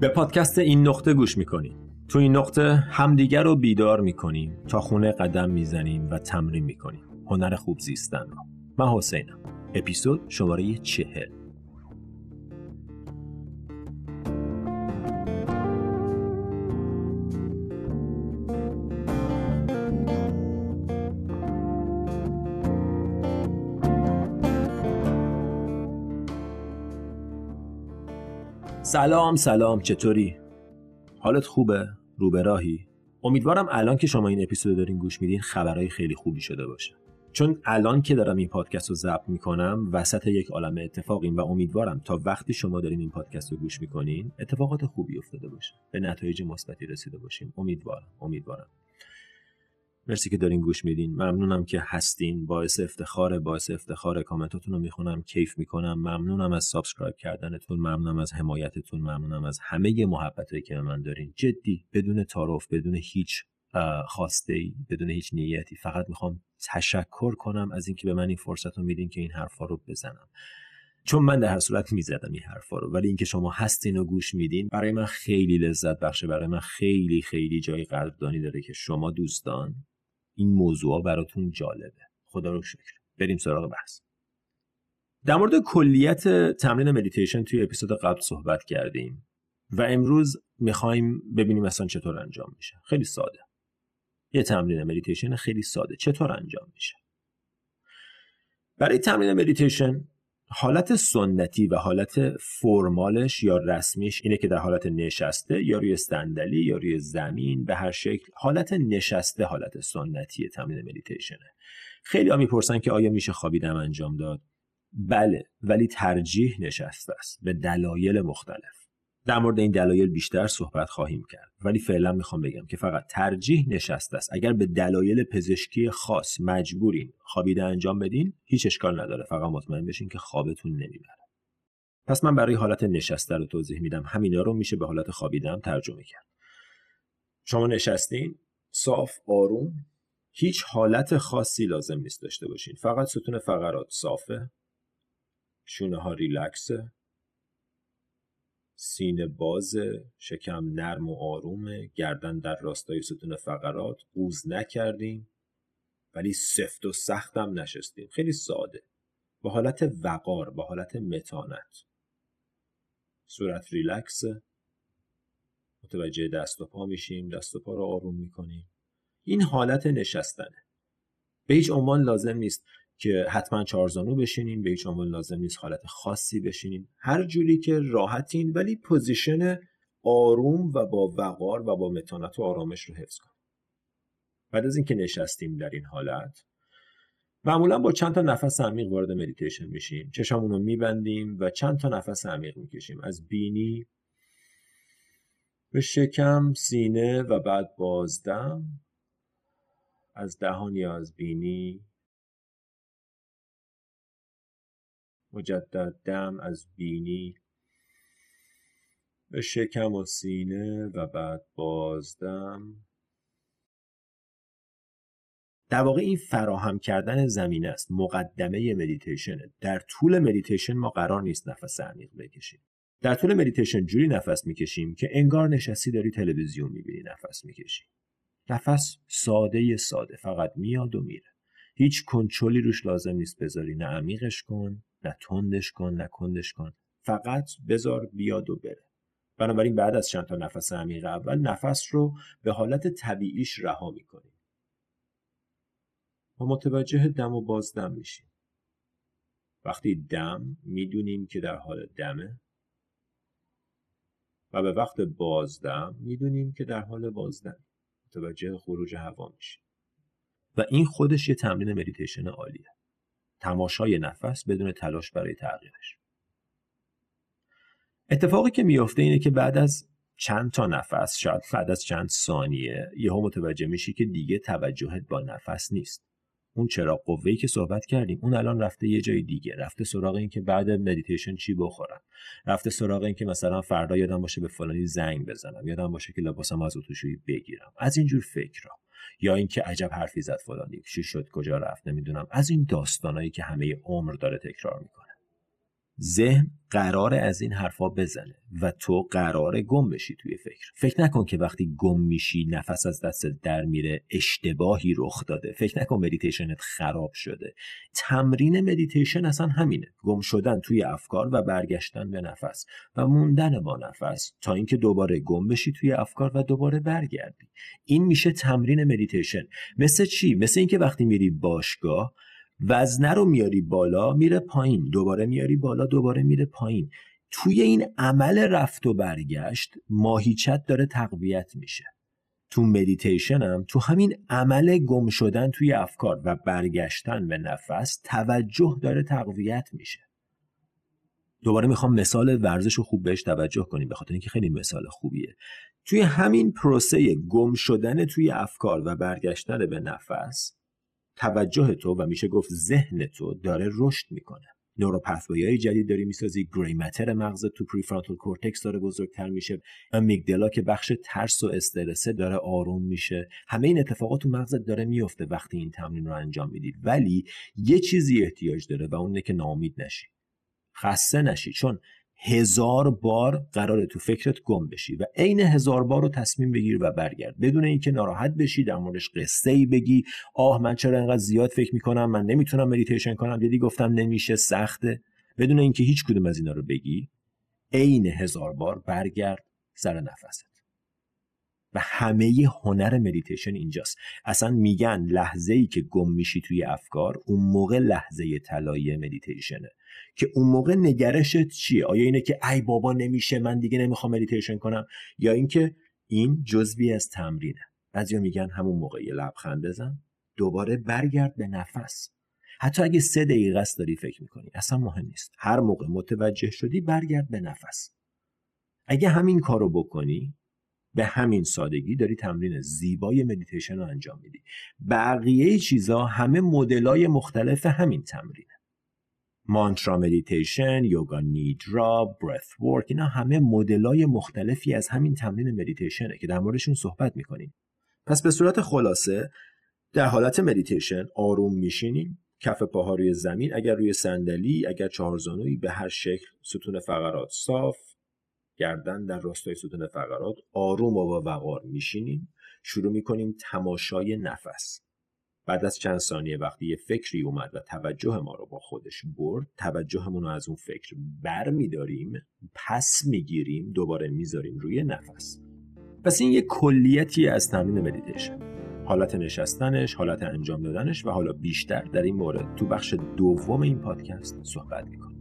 به پادکست این نقطه گوش می‌کنیم تو این نقطه همدیگر رو بیدار می‌کنیم تا خونه قدم می‌زنیم و تمرین می‌کنیم. هنر خوب زیستن رو. من حسینم. اپیزود شماره چهل. سلام سلام چطوری؟ حالت خوبه؟ رو به راهی؟ امیدوارم الان که شما این اپیزود دارین گوش میدین خبرهای خیلی خوبی شده باشه چون الان که دارم این پادکست رو ضبط می‌کنم وسط یک عالم اتفاقیم و امیدوارم تا وقتی شما دارین این پادکست رو گوش می‌کنین اتفاقات خوبی افتاده باشه به نتایج مثبتی رسیده باشیم امیدوارم امیدوارم مرسی که دارین گوش میدین. ممنونم که هستین. باعث افتخار باعث افتخار کامنتاتون رو می‌خونم کیف می‌کنم. ممنونم از subscribe کردنتون. ممنونم از حمایتتون. ممنونم از همه محبتهایی که به من دارین. جدی بدون تعارف بدون هیچ خواسته ای بدون هیچ نیتی فقط می‌خوام تشکر کنم از اینکه به من این فرصت رو میدین که این حرفا رو بزنم. چون من در هر صورت می‌زدم این حرفا رو. ولی اینکه شما هستین و گوش میدین برای من خیلی لذت بخشه. برای من خیلی خیلی جای قدردانی داره که شما دوستان این موضوع براتون جالبه. خدا رو شکر. بریم سراغ بحث. در مورد کلیت تمرین مدیتیشن توی اپیزود قبل صحبت کردیم و امروز می‌خوایم ببینیم اصلا چطور انجام میشه. خیلی ساده. یه تمرین مدیتیشن خیلی ساده. چطور انجام میشه؟ برای تمرین مدیتیشن حالت سنتی و حالت formal ش یا رسمیش اینه که در حالت نشسته یا روی صندلی یا روی زمین به هر شکل حالت نشسته حالت سنتی تمرین مدیتیشنه. خیلی ها می‌پرسن که آیا میشه خوابیده هم انجام داد؟ بله ولی ترجیح نشسته است. به دلایل مختلف. در مورد این دلایل بیشتر صحبت خواهیم کرد. ولی فعلا می‌خوام بگم که فقط ترجیح نشسته است. اگر به دلایل پزشکی خاص مجبورین خوابیده انجام بدین هیچ اشکال نداره. فقط مطمئن بشین که خوابتون نمی‌بره. پس من برای حالت نشسته رو توضیح میدم. همینا رو میشه به حالت خوابیده هم ترجمه کرد. شما نشستین صاف آروم هیچ حالت خاصی لازم نیست داشته باشین. فقط ستون فقرات صافه شونه ها ریلکسه. سینه باز شکم نرم و آرومه گردن در راستای ستون فقرات قوز نکردیم. ولی سفت و سختم نشستیم. خیلی ساده. با حالت وقار با حالت متانت. صورت ریلکس. متوجه دست و پا میشیم. دست و پا رو آروم می‌کنیم. این حالت نشستنه. به هیچ عنوان لازم نیست که حتما چارزانو بشینین به هیچ عنوان لازم نیست حالت خاصی بشینین. هر جوری که راحتین ولی position آروم و با وقار و با متانت و آرامش رو حفظ کنیم بعد از اینکه نشستیم در این حالت معمولا با چند تا نفس عمیق وارد مدیتیشن میشیم. چشمون رو میبندیم و چند تا نفس عمیق می‌کشیم. از بینی به شکم سینه و بعد بازدم. از دهان یا از بینی مجدد دم از بینی به شکم و سینه و بعد بازدم. در واقع این فراهم کردن زمینه است مقدمه مدیتیشنه در طول مدیتیشن ما قرار نیست نفس عمیق بکشیم. در طول مدیتیشن جوری نفس می‌کشیم که انگار نشستی داری تلویزیون می‌بینی نفس می‌کشی. نفس ساده ساده فقط میاد و میره. هیچ کنترلی روش لازم نیست بذاری نه عمیقش کن نه تندش کن نه کندش کن. فقط بذار بیاد و بره. بنابراین بعد از چند تا نفس عمیق اول نفس رو به حالت طبیعیش رها می‌کنیم. و متوجه دم و بازدم میشیم. وقتی دم می‌دونیم که در حال دمه. و به وقت بازدم می‌دونیم که در حال بازدم. متوجه خروج هوا میشیم. و این خودش یه تمرین مدیتیشن عالیه. تماشای نفس بدون تلاش برای تغییرش. اتفاقی که میافته اینه که بعد از چند تا نفس شاید بعد از چند ثانیه یهو متوجه میشی که دیگه توجهت با نفس نیست. اون چراغ قوه‌ای که صحبت کردیم اون الان رفته یه جای دیگه. رفته سراغ این که بعد مدیتیشن چی بخورم. رفته سراغ این که مثلا فردا یادم باشه به فلانی زنگ بزنم. یادم باشه که لباسم از اتوشویی بگیرم. از اینجور فکرها. یا اینکه عجب حرفی زد فلانی چی شد کجا رفت نمی‌دونم. از این داستانایی که همه عمر داره تکرار می‌کنه. ذهن قراره از این حرفا بزنه و تو قراره گم بشی توی فکر. فکر نکن که وقتی گم میشی نفس از دست در میره اشتباهی رخ داده. فکر نکن مدیتیشنت خراب شده. تمرین مدیتیشن اصلا همینه. گم شدن توی افکار و برگشتن به نفس و موندن با نفس تا اینکه دوباره گم بشی توی افکار و دوباره برگردی. این میشه تمرین مدیتیشن مثل چی؟ مثل اینکه وقتی میری باشگاه وزنه رو میاری بالا میره پایین. دوباره میاری بالا دوباره میره پایین. توی این عمل رفت و برگشت ماهیچت داره تقویت میشه. تو مدیتیشن هم تو همین عمل گم شدن توی افکار و برگشتن به نفس توجه داره تقویت میشه. دوباره می‌خوام مثال ورزش رو خوب بهش توجه کنیم به خاطر اینکه خیلی مثال خوبیه. توی همین پروسه گم شدن توی افکار و برگشتن به نفس توجه تو و میشه گفت ذهن تو داره رشد می‌کنه. های جدید داری می‌سازی gray matter مغز تو prefrontal cortex داره بزرگتر میشه amygdala که بخش ترس و استرسه داره آروم میشه. همه این اتفاقات تو مغزت داره میفته وقتی این تمرین رو انجام می‌دید ولی یه چیزی احتیاج داره و اونه که نامید نشی. خسته نشی. چون هزار بار قراره تو فکرت گم بشی و عین هزار بار رو تصمیم بگیر و برگرد. بدون اینکه ناراحت بشی در موردش قصه ای بگی. آه من چرا انقدر زیاد فکر می‌کنم؟ من نمی‌تونم مدیتیشن کنم. دیدی گفتم نمیشه سخته. بدون اینکه هیچ کدوم از اینا رو بگی عین هزار بار برگرد سر نفست. و همه هنر مدیتیشن اینجاست. اصلا میگن لحظه ای که گم میشی توی افکار اون موقع لحظه طلایی مدیتیشنه که اون موقع نگرشت چیه؟ آیا اینه که ای بابا نمیشه من دیگه نمی‌خوام مدیتیشن کنم؟ یا اینکه این جزوی از تمرینه. بعضیا میگن همون موقع یه لبخند بزن دوباره برگرد به نفس. حتی اگه سه دقیقه است داری فکر می‌کنی اصلا مهم نیست. هر موقع متوجه شدی برگرد به نفس. اگه همین کارو بکنی به همین سادگی داری تمرین زیبای مدیتیشن رو انجام میدی. بقیه چیزا همه مدلای مختلف همین تمرینه mantra meditation yoga nidra breathwork اینا همه مدلای مختلفی از همین تمرین مدیتیشنه که در موردشون صحبت می‌کنیم. پس به صورت خلاصه در حالت مدیتیشن آروم میشینیم کف پاها روی زمین اگر روی صندلی اگر چهارزانویی به هر شکل ستون فقرات صاف گردن در راستای ستون فقرات آروم و با وقار میشینیم شروع می‌کنیم تماشای نفس. بعد از چند ثانیه وقتی یه فکری اومد و توجه ما رو با خودش برد توجهمون رو از اون فکر بر میداریم پس می‌گیریم دوباره می‌ذاریم روی نفس. پس این یه کلیتی از تمرین مدیتیشن حالت نشستنش حالت انجام دادنش و حالا بیشتر در این مورد تو بخش دوم این پادکست صحبت می‌کنیم.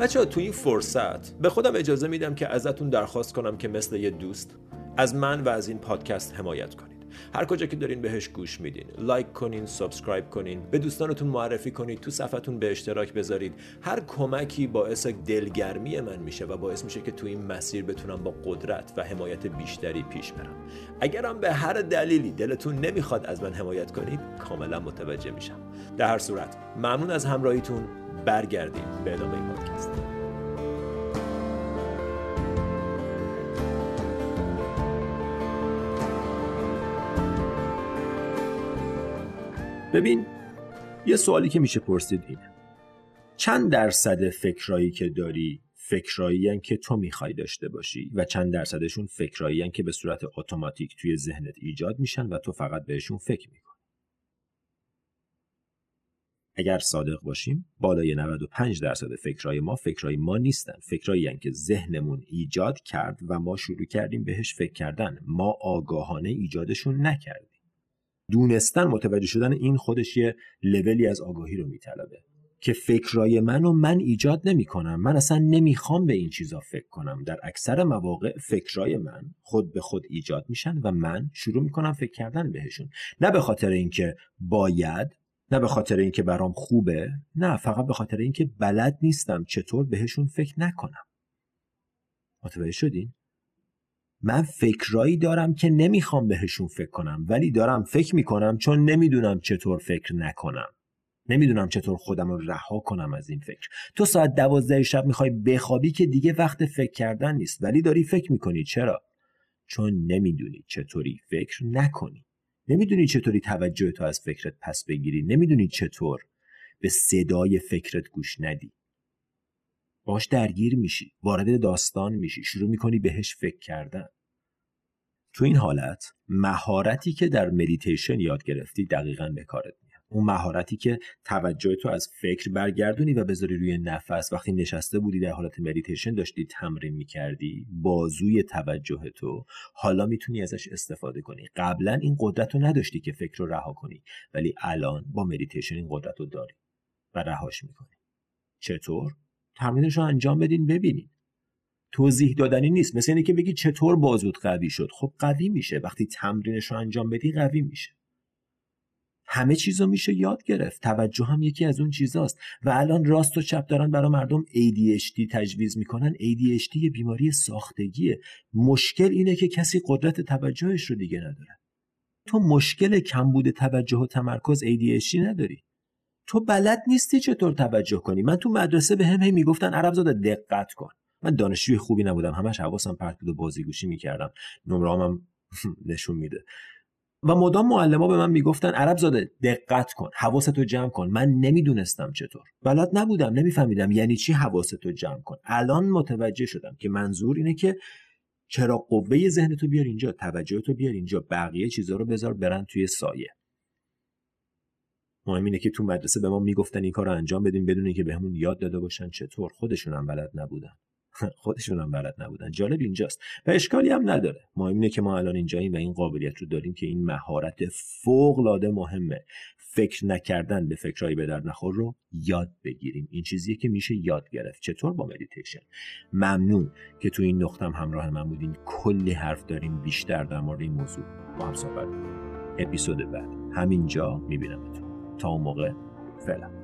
بچه‌ها تو این فرصت به خودم اجازه میدم که ازتون درخواست کنم که مثل یه دوست از من و از این پادکست حمایت کنید. هر کجا که دارین بهش گوش میدین لایک کنین subscribe کنین به دوستانتون معرفی کنید تو صفحتون به اشتراک بذارید هر کمکی باعث دلگرمی من میشه و باعث میشه که تو این مسیر بتونم با قدرت و حمایت بیشتری پیش برم. اگرم به هر دلیلی دلتون نمی‌خواد از من حمایت کنید کاملا متوجه میشم. در هر صورت ممنون از همراهیتون. برگردیم. به ادامه. ببین یه سوالی که میشه پرسید اینه. چند درصد فکرایی که داری فکرایی که تو می‌خوای داشته باشی و چند درصدشون فکرایی که به صورت اتوماتیک توی ذهنت ایجاد میشن و تو فقط بهشون فکر می‌کنی؟ اگر صادق باشیم بالای 95 درصد فکرای ما فکرای ما نیستن. فکرایی که ذهنمون ایجاد کرد و ما شروع کردیم بهش فکر کردن. ما آگاهانه ایجادشون نکردیم. دونستن متوجه شدن این خودش یه لولی از آگاهی رو میطلبه که فکرای منو من ایجاد نمی کنم من اصلا نمی‌خوام به این چیزا فکر کنم. در اکثر مواقع فکرای من خود به خود ایجاد میشن و من شروع می‌کنم فکر کردن بهشون. نه به خاطر اینکه باید نه به خاطر اینکه برام خوبه نه فقط به خاطر اینکه بلد نیستم چطور بهشون فکر نکنم. متوجه شدین؟ من فکرایی دارم که نمی‌خوام بهشون فکر کنم ولی دارم فکر می‌کنم چون نمی‌دونم چطور فکر نکنم. نمی‌دونم چطور خودم رو رها کنم از این فکر. تو ساعت دوازده شب می‌خوای بخوابی که دیگه وقت فکر کردن نیست ولی داری فکر می‌کنی. چرا؟ چون نمی‌دونی چطوری فکر نکنی. نمی‌دونی چطوری توجه تو از فکرت پس بگیری. نمی‌دونی چطور به صدای فکرت گوش ندی. باش درگیر میشی وارد داستان میشی شروع می‌کنی بهش فکر کردن. تو این حالت مهارتی که در مدیتیشن یاد گرفتی دقیقا به کارت میاد. اون مهارتی که توجه تو از فکر برگردونی و بذاری روی نفس. وقتی نشسته بودی در حالت مدیتیشن داشتی تمرین می‌کردی بازوی توجه تو حالا می‌تونی ازش استفاده کنی. قبلا این قدرت رو نداشتی که فکر رو رها کنی ولی الان با مدیتیشن این قدرت رو داری و رهاش می‌کنی. چطور؟ تمرینش رو انجام بدین ببینین. توضیح دادنی نیست. مثل اینه که بگی چطور بازود قوی شد. خب قوی میشه. وقتی تمرینش رو انجام بدی قوی میشه. همه چیز میشه یاد گرفت. توجه هم یکی از اون چیزاست. و الان راست و چپ دارن برای مردم ADHD تجویز می‌کنن. ADHD یه بیماری ساختگیه. مشکل اینه که کسی قدرت توجهش رو دیگه نداره. تو مشکل کمبود توجه و تمرکز ADHD نداری. تو بلد نیستی چطور توجه کنی؟ من تو مدرسه به هم می‌گفتن عرب زاده دقت کن. من دانشجوی خوبی نبودم. همش حواسم پرت بود و بازیگوشی می‌کردم. نمره هم نشون میده. و مدام معلما به من می‌گفتن عرب زاده دقت کن. حواستو جمع کن. من نمی‌دونستم چطور. بلد نبودم نمیفهمیدم یعنی چی حواستو جمع کن. الان متوجه شدم که منظور اینه که چرا قوه ذهنتو بیار اینجا توجهتو بیار اینجا. بقیه چیزها رو بذار برن توی سایه. مهم اینه که تو مدرسه به ما می‌گفتن این کار رو انجام بدیم بدون که بهمون یاد داده باشن چطور. خودشون هم بلد نبودن. خودشون هم بلد نبودن. جالب اینجاست. و اشکالی هم نداره. مهم اینه که ما الان اینجاییم و این قابلیت رو داریم که این مهارت فوق العاده مهمه. فکر نکردن به فکرهایی به در نخور رو یاد بگیریم. این چیزیه که میشه یاد گرفت. چطور با مدیتیشن ممنون که تو این نقطم همراه من بودین. کلی حرف داریم بیشتر در مورد این موضوع با هم صحبت اپیزود بعد. همینجا میبینمتون. تا اون موقع. فعلا.